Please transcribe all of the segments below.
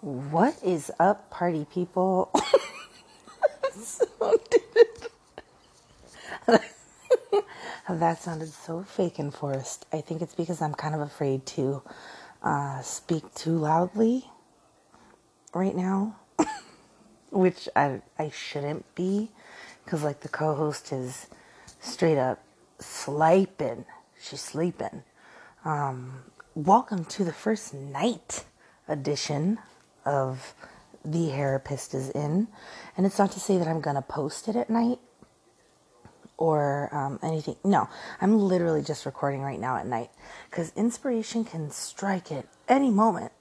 What is up, party people? that sounded so fake and forced. I think it's because I'm kind of afraid to uh, speak too loudly right now, which I I shouldn't be, because like the co-host is straight up sleeping. She's sleeping. Um, welcome to the first night edition of The Therapist is In. And it's not to say that I'm going to post it at night or um, anything. No, I'm literally just recording right now at night because inspiration can strike at any moment.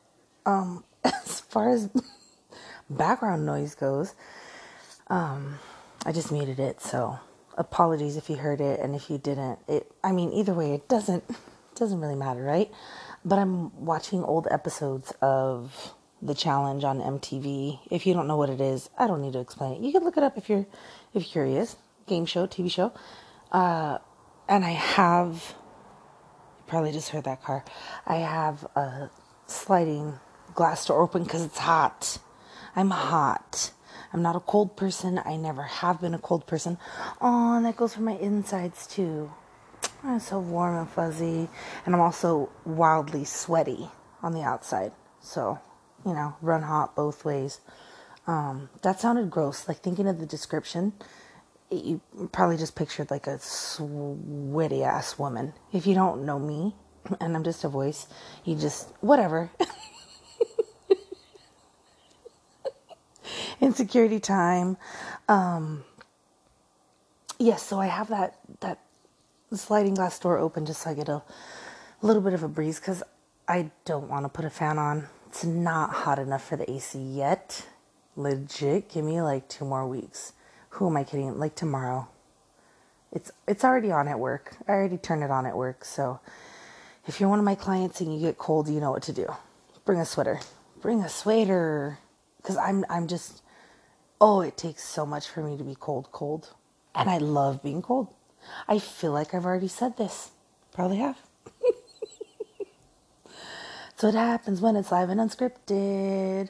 Um, as far as background noise goes, um, I just muted it, so apologies if you heard it and if you didn't. It, I mean, either way, it doesn't doesn't really matter, right? But I'm watching old episodes of the challenge on MTV. If you don't know what it is, I don't need to explain it. You can look it up if you're if you're curious. Game show, TV show. Uh, and I have you probably just heard that car. I have a sliding glass door open because it's hot. I'm hot. I'm not a cold person. I never have been a cold person. Oh, and that goes for my insides too. I'm so warm and fuzzy. And I'm also wildly sweaty on the outside. So you know, run hot both ways. Um, that sounded gross. Like thinking of the description, it, you probably just pictured like a sweaty ass woman. If you don't know me, and I'm just a voice, you just whatever. Insecurity time. Um, yes, so I have that that sliding glass door open just so I get a, a little bit of a breeze because I don't want to put a fan on it's not hot enough for the AC yet. Legit, give me like two more weeks. Who am I kidding? Like tomorrow. It's it's already on at work. I already turned it on at work. So if you're one of my clients and you get cold, you know what to do. Bring a sweater. Bring a sweater. Cause I'm I'm just oh, it takes so much for me to be cold, cold. And I love being cold. I feel like I've already said this. Probably have. So it happens when it's live and unscripted.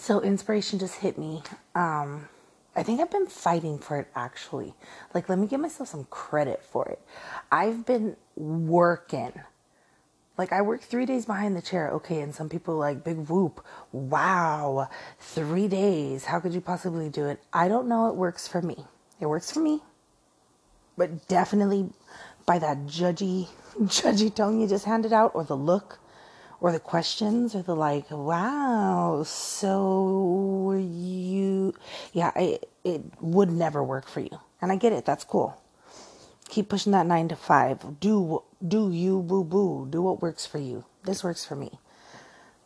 So inspiration just hit me. Um, I think I've been fighting for it actually. Like, let me give myself some credit for it. I've been working. Like, I work three days behind the chair. Okay, and some people like, big whoop. Wow, three days. How could you possibly do it? I don't know. It works for me. It works for me. But definitely by that judgy, judgy tone you just handed out, or the look, or the questions, or the like, wow, so you, yeah, I, it would never work for you. And I get it, that's cool. Keep pushing that nine to five. Do, do you, boo boo. Do what works for you. This works for me.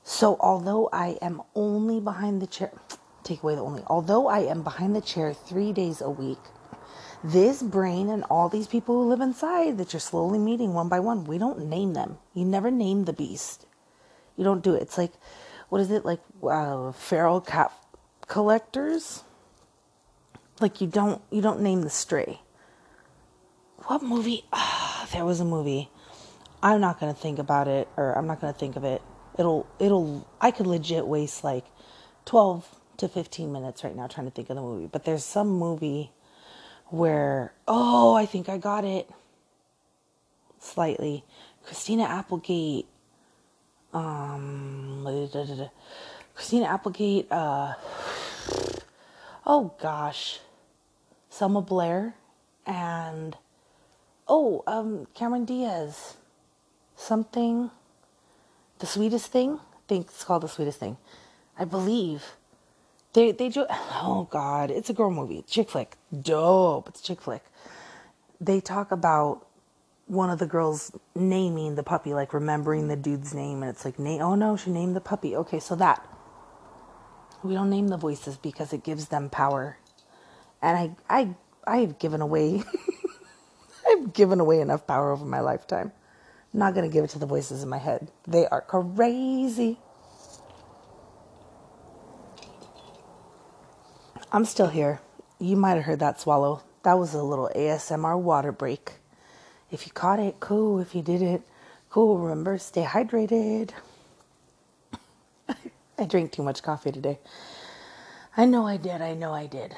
So, although I am only behind the chair, take away the only, although I am behind the chair three days a week, this brain and all these people who live inside that you're slowly meeting one by one, we don't name them. You never name the beast. You don't do it. It's like, what is it? Like uh, feral cat collectors? Like you don't you don't name the stray. What movie? Ah, there was a movie. I'm not gonna think about it, or I'm not gonna think of it. It'll it'll. I could legit waste like twelve to fifteen minutes right now trying to think of the movie. But there's some movie where, oh, I think I got it slightly. Christina Applegate, um, Christina Applegate, uh, oh gosh, Selma Blair, and oh, um, Cameron Diaz, something, the sweetest thing. I think it's called the sweetest thing. I believe they they do. Oh God, it's a girl movie, chick flick, dope. It's chick flick. They talk about one of the girls naming the puppy, like remembering the dude's name, and it's like, oh no, she named the puppy. Okay, so that we don't name the voices because it gives them power, and I I I've given away. I've given away enough power over my lifetime. I'm not gonna give it to the voices in my head. They are crazy. I'm still here. You might have heard that swallow. That was a little ASMR water break. If you caught it, cool. If you didn't, cool. Remember, stay hydrated. I drank too much coffee today. I know I did. I know I did.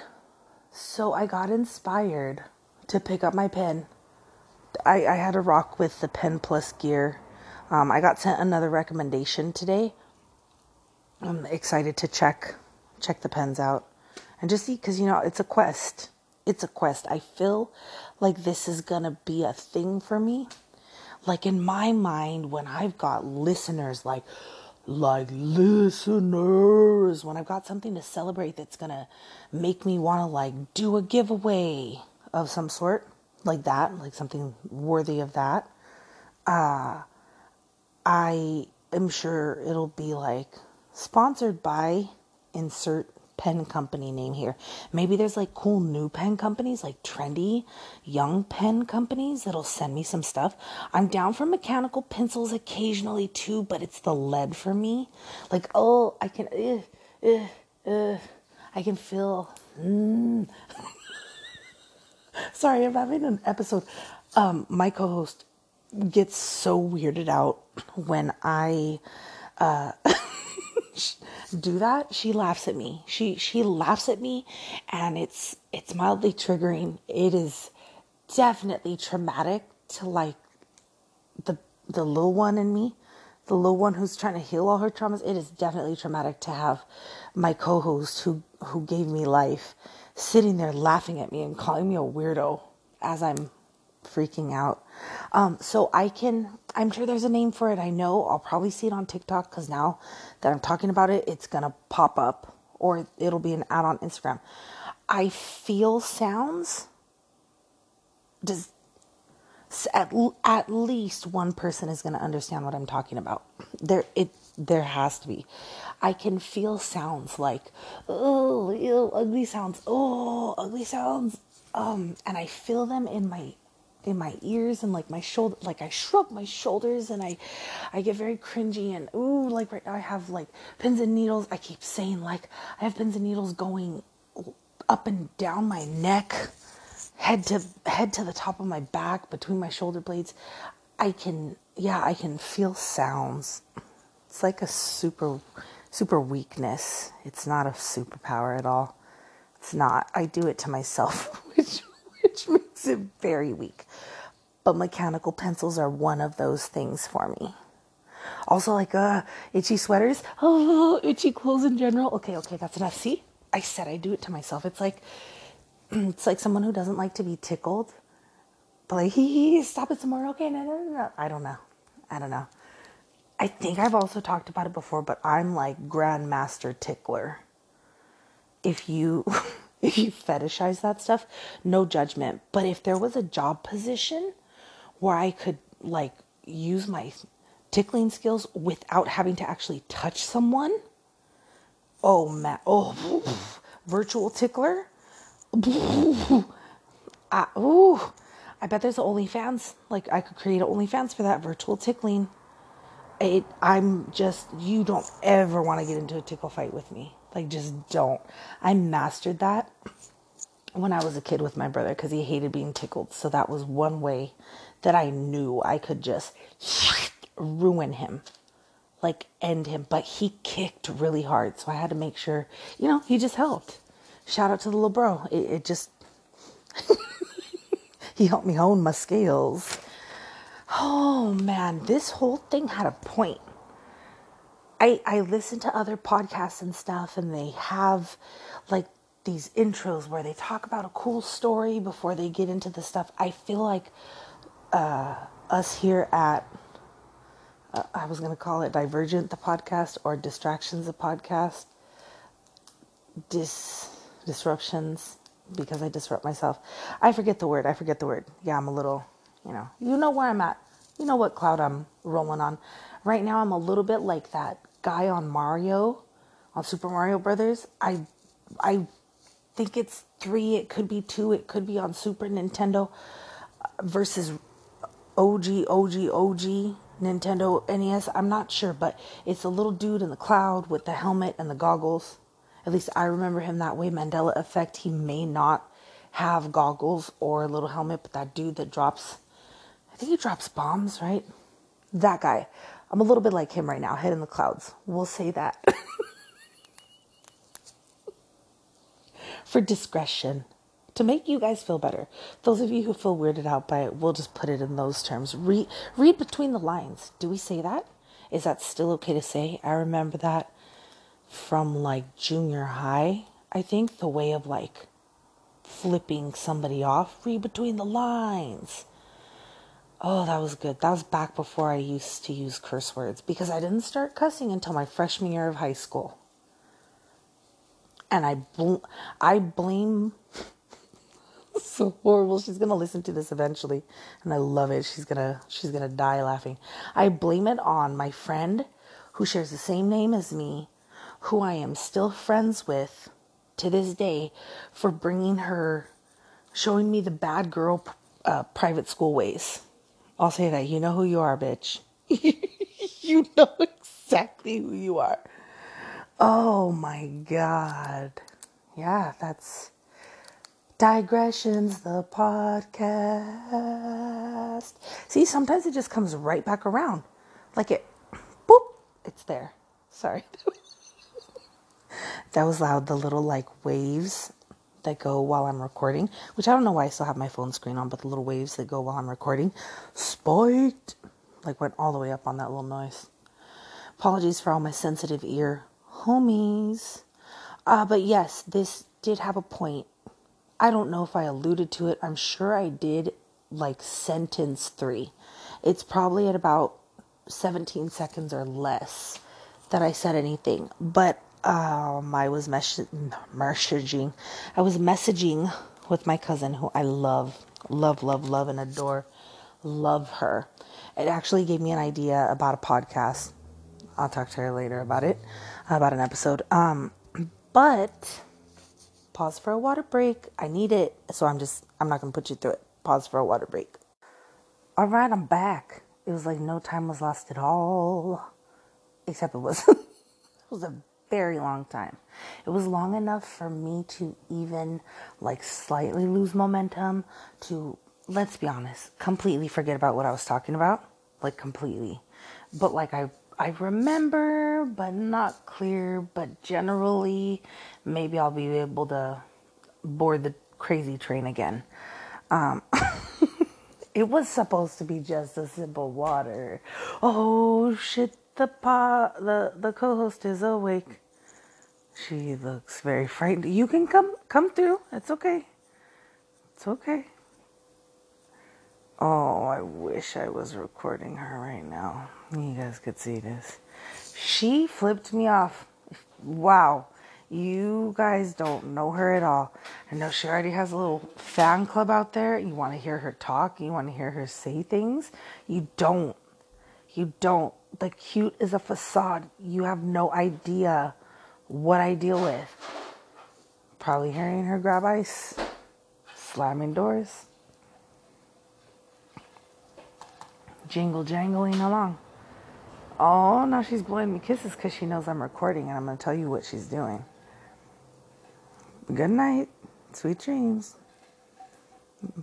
So I got inspired to pick up my pen. I, I had a rock with the Pen Plus gear. Um, I got sent another recommendation today. I'm excited to check check the pens out and just see because you know it's a quest. It's a quest. I feel like this is gonna be a thing for me. Like in my mind, when I've got listeners like like listeners when I've got something to celebrate that's gonna make me want to like do a giveaway of some sort like that, like something worthy of that. Uh I am sure it'll be like sponsored by insert pen company name here. Maybe there's like cool new pen companies, like trendy young pen companies that'll send me some stuff. I'm down for mechanical pencils occasionally too, but it's the lead for me. Like, oh, I can, uh, uh, I can feel. Mm. Sorry, I'm having an episode. Um, my co-host gets so weirded out when I. Uh, do that, she laughs at me. She she laughs at me and it's it's mildly triggering. It is definitely traumatic to like the the little one in me, the little one who's trying to heal all her traumas. It is definitely traumatic to have my co-host who who gave me life sitting there laughing at me and calling me a weirdo as I'm freaking out. Um, so I can, I'm sure there's a name for it. I know I'll probably see it on TikTok because now that I'm talking about it, it's going to pop up or it'll be an ad on Instagram. I feel sounds. Does at, at least one person is going to understand what I'm talking about. There, it, there has to be. I can feel sounds like, oh, ew, ugly sounds, oh, ugly sounds. Um, and I feel them in my in my ears and like my shoulder like I shrug my shoulders and I I get very cringy and ooh like right now I have like pins and needles. I keep saying like I have pins and needles going up and down my neck head to head to the top of my back between my shoulder blades. I can yeah I can feel sounds. It's like a super super weakness. It's not a superpower at all. It's not. I do it to myself which which makes it very weak. But mechanical pencils are one of those things for me. Also, like uh, itchy sweaters, oh, itchy clothes in general. Okay, okay, that's enough. See, I said I do it to myself. It's like it's like someone who doesn't like to be tickled, but like, hee hee, stop it somewhere. Okay, no, no, no, no. I don't know. I don't know. I think I've also talked about it before, but I'm like grandmaster tickler. If you if you fetishize that stuff, no judgment. But if there was a job position where I could like use my tickling skills without having to actually touch someone, oh man, oh, virtual tickler. I, ooh, I bet there's OnlyFans. Like I could create an OnlyFans for that virtual tickling. It, I'm just, you don't ever want to get into a tickle fight with me. Like, just don't. I mastered that when I was a kid with my brother because he hated being tickled. So that was one way that I knew I could just ruin him, like end him. But he kicked really hard. So I had to make sure, you know, he just helped. Shout out to the little bro. It, it just, he helped me hone my skills. Oh man, this whole thing had a point. I, I listen to other podcasts and stuff, and they have like these intros where they talk about a cool story before they get into the stuff. I feel like uh, us here at, uh, I was going to call it Divergent, the podcast, or Distractions, the podcast, dis disruptions, because I disrupt myself. I forget the word. I forget the word. Yeah, I'm a little, you know, you know where I'm at. You know what cloud I'm rolling on. Right now, I'm a little bit like that guy on Mario, on Super Mario Brothers. I I think it's three. It could be two. It could be on Super Nintendo versus OG OG OG Nintendo NES. I'm not sure, but it's a little dude in the cloud with the helmet and the goggles. At least I remember him that way. Mandela effect. He may not have goggles or a little helmet, but that dude that drops, I think he drops bombs, right? That guy. I'm a little bit like him right now, head in the clouds. We'll say that. For discretion, to make you guys feel better. Those of you who feel weirded out by it, we'll just put it in those terms. Read, read between the lines. Do we say that? Is that still okay to say? I remember that from like junior high, I think, the way of like flipping somebody off. Read between the lines. Oh, that was good. That was back before I used to use curse words because I didn't start cussing until my freshman year of high school. And I bl- I blame so horrible. She's going to listen to this eventually and I love it. She's going to she's going to die laughing. I blame it on my friend who shares the same name as me, who I am still friends with to this day for bringing her showing me the bad girl uh, private school ways. I'll say that. You know who you are, bitch. you know exactly who you are. Oh my God. Yeah, that's Digressions, the podcast. See, sometimes it just comes right back around. Like it, boop, it's there. Sorry. that was loud. The little like waves that go while I'm recording, which I don't know why I still have my phone screen on, but the little waves that go while I'm recording spiked, like went all the way up on that little noise. Apologies for all my sensitive ear homies. Uh, but yes, this did have a point. I don't know if I alluded to it. I'm sure I did, like sentence three. It's probably at about 17 seconds or less that I said anything. But um, I was mes- messaging. I was messaging with my cousin, who I love, love, love, love, and adore. Love her. It actually gave me an idea about a podcast. I'll talk to her later about it, about an episode. Um, but pause for a water break. I need it, so I'm just I'm not gonna put you through it. Pause for a water break. All right, I'm back. It was like no time was lost at all, except it was. it was a very long time. It was long enough for me to even like slightly lose momentum to let's be honest, completely forget about what I was talking about, like completely. But like I I remember but not clear, but generally maybe I'll be able to board the crazy train again. Um it was supposed to be just a simple water. Oh shit, the pa the the co-host is awake. She looks very frightened. You can come come through. It's okay. It's okay. Oh, I wish I was recording her right now. You guys could see this. She flipped me off. Wow. You guys don't know her at all. I know she already has a little fan club out there. You want to hear her talk, you want to hear her say things. You don't. You don't. The cute is a facade. You have no idea what I deal with. Probably hearing her grab ice, slamming doors, jingle jangling along. Oh, now she's blowing me kisses because she knows I'm recording and I'm going to tell you what she's doing. Good night. Sweet dreams.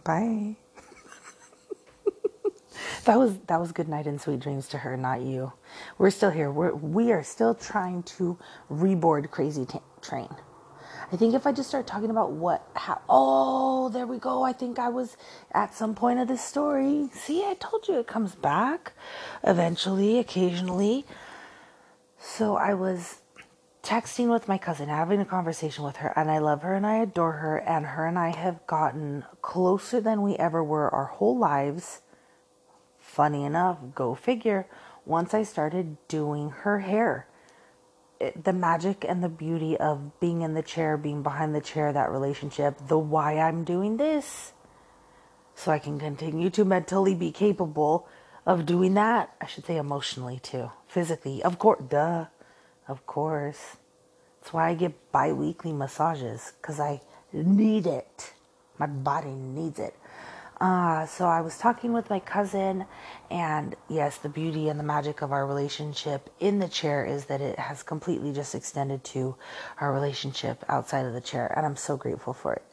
Bye. That was that was good night and sweet dreams to her, not you. We're still here. We're we are still trying to reboard Crazy t- Train. I think if I just start talking about what, how, oh, there we go. I think I was at some point of this story. See, I told you it comes back eventually, occasionally. So I was texting with my cousin, having a conversation with her, and I love her and I adore her, and her and I have gotten closer than we ever were our whole lives. Funny enough, go figure, once I started doing her hair. It, the magic and the beauty of being in the chair, being behind the chair, that relationship, the why I'm doing this, so I can continue to mentally be capable of doing that. I should say emotionally too, physically, of course, duh. Of course. That's why I get bi weekly massages, because I need it. My body needs it. Uh, so I was talking with my cousin, and yes, the beauty and the magic of our relationship in the chair is that it has completely just extended to our relationship outside of the chair, and I'm so grateful for it.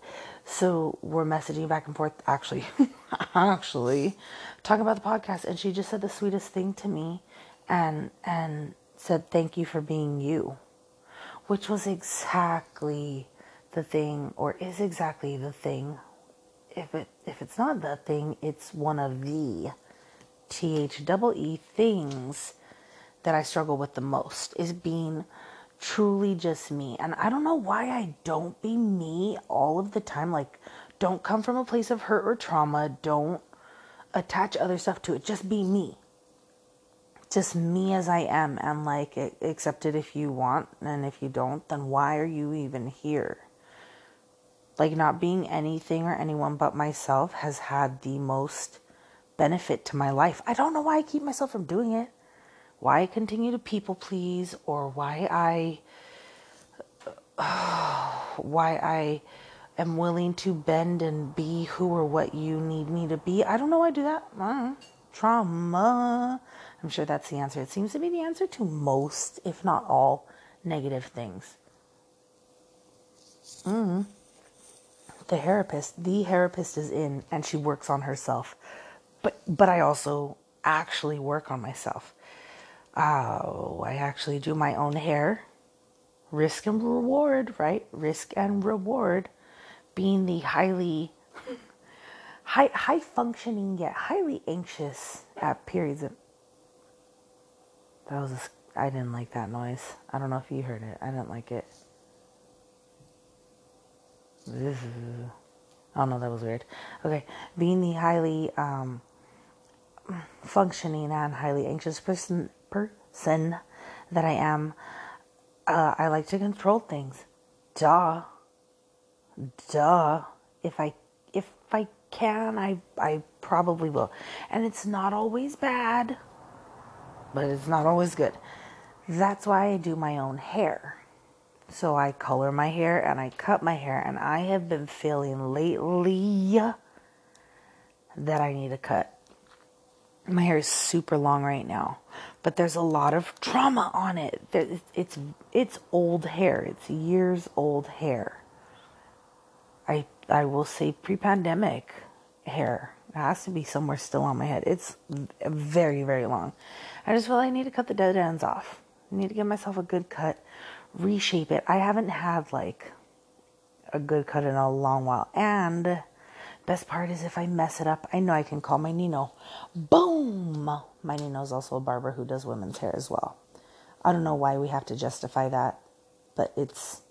So we're messaging back and forth, actually, actually, talking about the podcast, and she just said the sweetest thing to me, and and said thank you for being you, which was exactly the thing or is exactly the thing. If it if it's not the thing, it's one of the T H double E things that I struggle with the most is being truly just me. And I don't know why I don't be me all of the time. Like, don't come from a place of hurt or trauma. Don't attach other stuff to it. Just be me. Just me as I am. And like, accept it if you want. And if you don't, then why are you even here? Like, not being anything or anyone but myself has had the most benefit to my life. I don't know why I keep myself from doing it why I continue to people please or why I why I am willing to bend and be who or what you need me to be. I don't know why I do that. I Trauma. I'm sure that's the answer. It seems to be the answer to most, if not all, negative things. Mm. The therapist, the therapist is in and she works on herself. But but I also actually work on myself. Oh, I actually do my own hair. Risk and reward, right? Risk and reward being the highly high high functioning yet highly anxious at periods of that was a, I didn't like that noise. I don't know if you heard it. I didn't like it. Don't know. That was weird. Okay, being the highly um, functioning and highly anxious person person that I am, uh, I like to control things. Duh. Duh. If I if I can, I I probably will. And it's not always bad, but it's not always good. That's why I do my own hair. So I color my hair and I cut my hair and I have been feeling lately that I need a cut. My hair is super long right now but there's a lot of trauma on it. It's it's old hair. It's years old hair. I I will say pre-pandemic hair. It has to be somewhere still on my head. It's very very long. I just feel like I need to cut the dead ends off. I need to give myself a good cut, reshape it. I haven't had like a good cut in a long while, and Best part is if I mess it up, I know I can call my Nino. Boom! My Nino's also a barber who does women's hair as well. I don't know why we have to justify that, but it's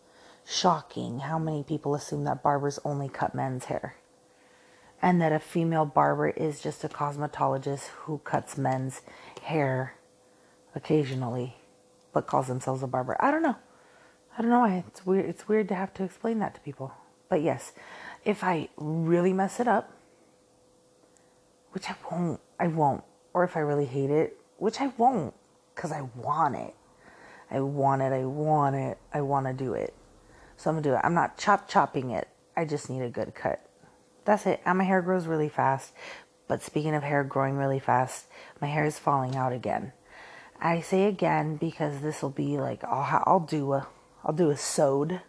shocking how many people assume that barbers only cut men's hair. And that a female barber is just a cosmetologist who cuts men's hair occasionally, but calls themselves a barber. I don't know. I don't know why. It's weird. It's weird to have to explain that to people. But yes, if I really mess it up, which I won't, I won't, or if I really hate it, which I won't, because I want it. I want it, I want it, I want to do it. So I'm to do it. I'm not chop chopping it. I just need a good cut. That's it. And my hair grows really fast. But speaking of hair growing really fast, my hair is falling out again. I say again because this will be like I'll, I'll do a I'll do a sewed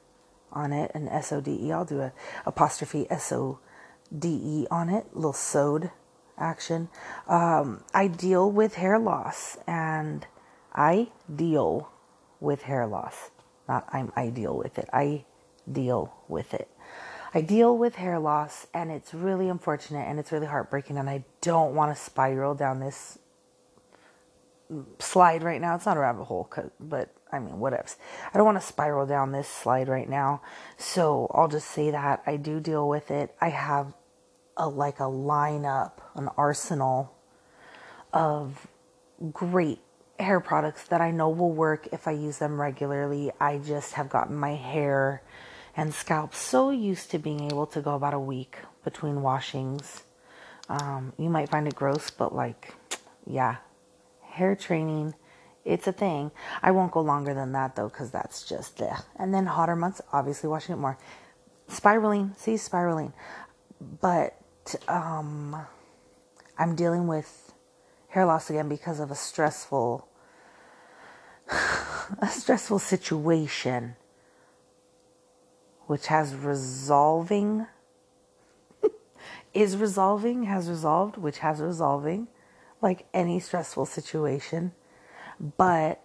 on it, an S O D E. I'll do a apostrophe S O D E on it, little sewed action. Um, I deal with hair loss, and I deal with hair loss. Not I'm I deal with it. I deal with it. I deal with hair loss, and it's really unfortunate and it's really heartbreaking, and I don't want to spiral down this slide right now. It's not a rabbit hole, but I mean, whatevs. I don't want to spiral down this slide right now. So I'll just say that I do deal with it. I have a like a lineup, an arsenal of great hair products that I know will work if I use them regularly. I just have gotten my hair and scalp so used to being able to go about a week between washings. Um, you might find it gross, but like, yeah, hair training it's a thing. I won't go longer than that though, because that's just there. And then hotter months, obviously washing it more. Spiraling, see, spiraling. But um, I'm dealing with hair loss again because of a stressful, a stressful situation, which has resolving, is resolving, has resolved, which has resolving, like any stressful situation but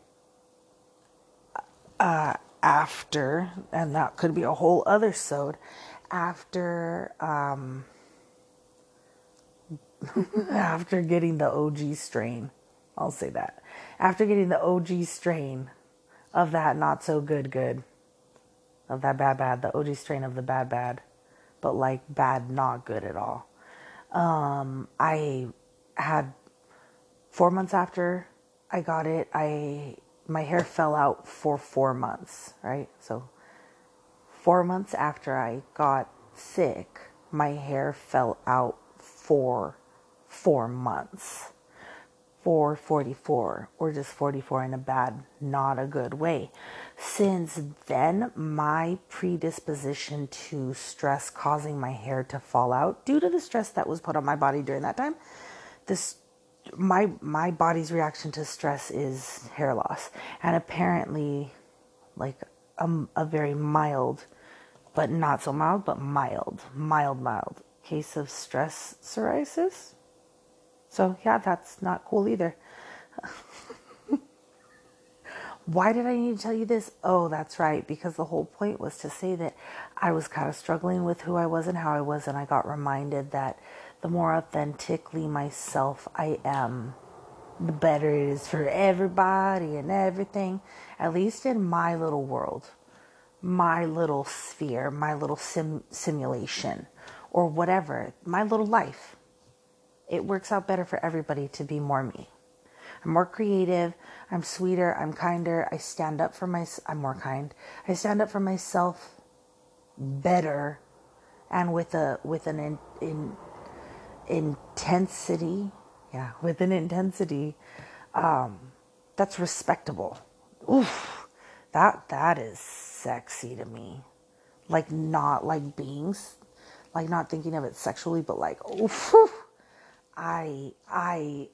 uh, after, and that could be a whole other sode, after um, after getting the OG strain. I'll say that. After getting the OG strain of that not so good good, of that bad bad, the OG strain of the bad bad, but like bad not good at all. Um, I had four months after I got it, I my hair fell out for four months, right? So four months after I got sick, my hair fell out for four months. 444 or just 44 in a bad, not a good way. Since then, my predisposition to stress causing my hair to fall out due to the stress that was put on my body during that time, this my my body's reaction to stress is hair loss, and apparently, like a, a very mild, but not so mild, but mild, mild, mild case of stress psoriasis. So yeah, that's not cool either. Why did I need to tell you this? Oh, that's right, because the whole point was to say that I was kind of struggling with who I was and how I was, and I got reminded that the more authentically myself I am, the better it is for everybody and everything, at least in my little world, my little sphere, my little sim- simulation, or whatever, my little life. It works out better for everybody to be more me. I'm more creative, I'm sweeter, I'm kinder, I stand up for my I'm more kind. I stand up for myself better and with a with an in, in intensity, yeah, with an intensity um, that's respectable. Oof, that that is sexy to me. Like not like beings, like not thinking of it sexually, but like oof, I I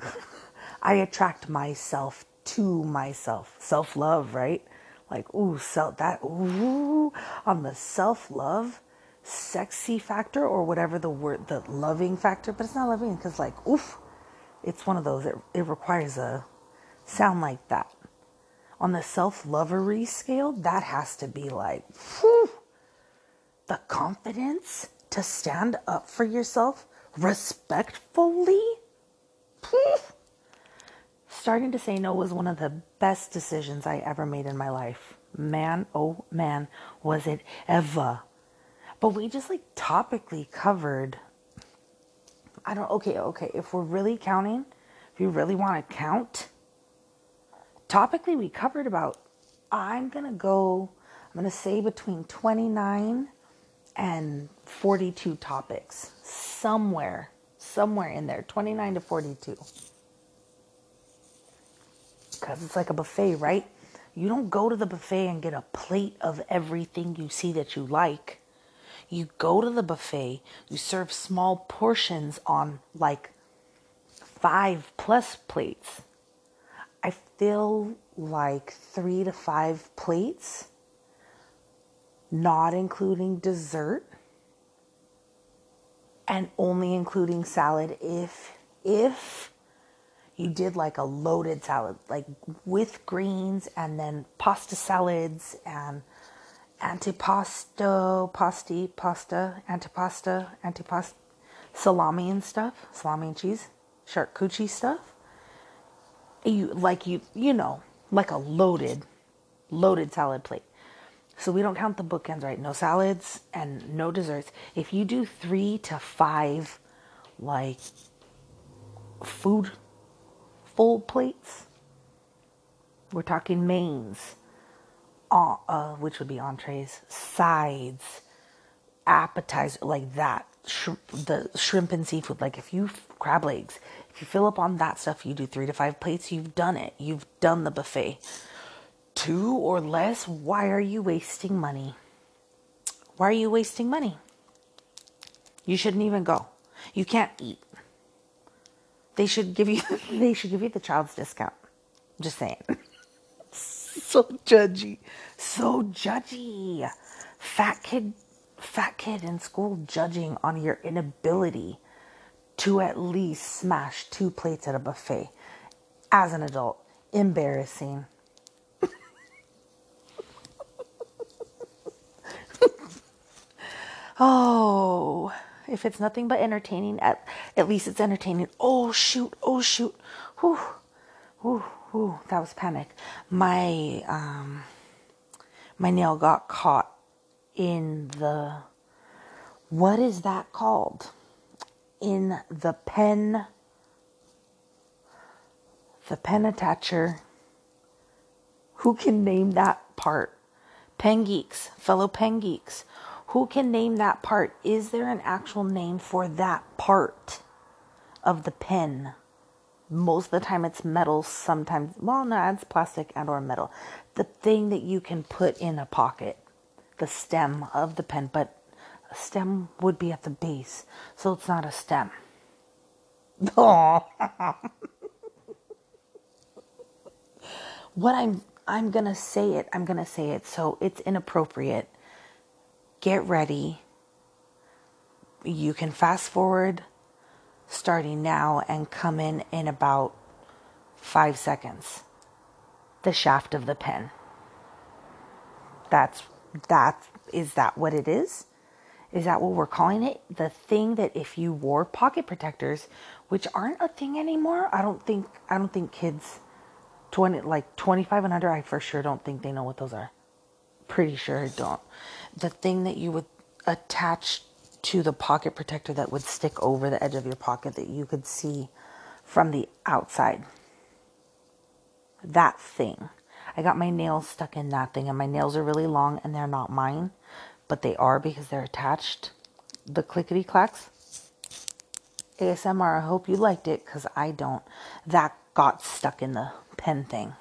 I attract myself to myself. Self love, right? Like ooh, self that ooh on the self love sexy factor or whatever the word the loving factor but it's not loving because like oof it's one of those it, it requires a sound like that. On the self-lovery scale that has to be like whew, the confidence to stand up for yourself respectfully starting to say no was one of the best decisions i ever made in my life. Man oh man was it ever but we just like topically covered. I don't, okay, okay. If we're really counting, if you really want to count, topically we covered about, I'm going to go, I'm going to say between 29 and 42 topics. Somewhere, somewhere in there, 29 to 42. Because it's like a buffet, right? You don't go to the buffet and get a plate of everything you see that you like. You go to the buffet, you serve small portions on like five plus plates. I feel like three to five plates, not including dessert, and only including salad if if you did like a loaded salad, like with greens and then pasta salads and antipasto, pasti, pasta, antipasta, antipasta, salami and stuff, salami and cheese, charcuterie stuff. You like you you know like a loaded, loaded salad plate. So we don't count the bookends, right? No salads and no desserts. If you do three to five, like food full plates, we're talking mains uh, which would be entrees, sides, appetizer, like that. Sh- the shrimp and seafood, like if you crab legs, if you fill up on that stuff, you do three to five plates. You've done it. You've done the buffet. Two or less. Why are you wasting money? Why are you wasting money? You shouldn't even go. You can't eat. They should give you. they should give you the child's discount. Just saying. so judgy. So judgy. Fat kid fat kid in school judging on your inability to at least smash two plates at a buffet as an adult. Embarrassing. oh, if it's nothing but entertaining, at, at least it's entertaining. Oh, shoot. Oh, shoot. Whew. Whew. Whew. That was panic. My, um, my nail got caught in the, what is that called? In the pen, the pen attacher. Who can name that part? Pen geeks, fellow pen geeks. Who can name that part? Is there an actual name for that part of the pen? Most of the time it's metal, sometimes, well, no, it's plastic and or metal. The thing that you can put in a pocket, the stem of the pen, but a stem would be at the base, so it's not a stem. Oh. what I'm I'm to say it. I'm to say it. So it's inappropriate get ready. You can fast forward starting now and come in in about five seconds. The shaft of the pen. That's that is that what it is? Is that what we're calling it? The thing that if you wore pocket protectors, which aren't a thing anymore, I don't think I don't think kids twenty like twenty five and under, I for sure don't think they know what those are. Pretty sure I don't the thing that you would attach to the pocket protector that would stick over the edge of your pocket that you could see from the outside. That thing. I got my nails stuck in that thing, and my nails are really long and they're not mine, but they are because they're attached. The clickety clacks. ASMR, I hope you liked it because I don't. That got stuck in the pen thing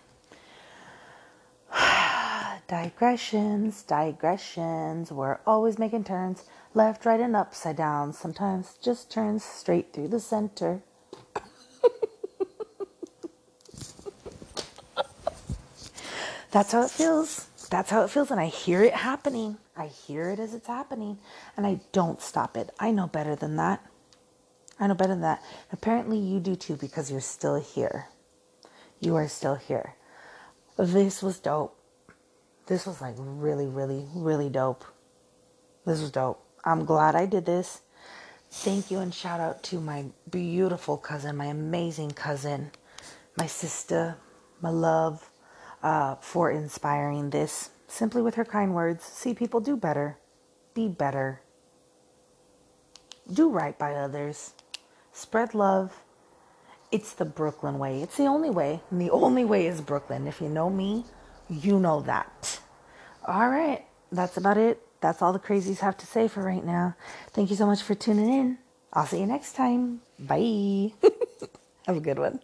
digressions, digressions. We're always making turns left, right, and upside down. Sometimes just turns straight through the center. That's how it feels. That's how it feels. And I hear it happening. I hear it as it's happening. And I don't stop it. I know better than that. I know better than that. Apparently, you do too because you're still here. You are still here. This was dope this was like really, really, really dope. This was dope. I'm glad I did this. Thank you and shout out to my beautiful cousin, my amazing cousin, my sister, my love, uh, for inspiring this simply with her kind words. See people do better, be better, do right by others, spread love. It's the Brooklyn way. It's the only way. And the only way is Brooklyn. If you know me, you know that. All right. That's about it. That's all the crazies have to say for right now. Thank you so much for tuning in. I'll see you next time. Bye. have a good one.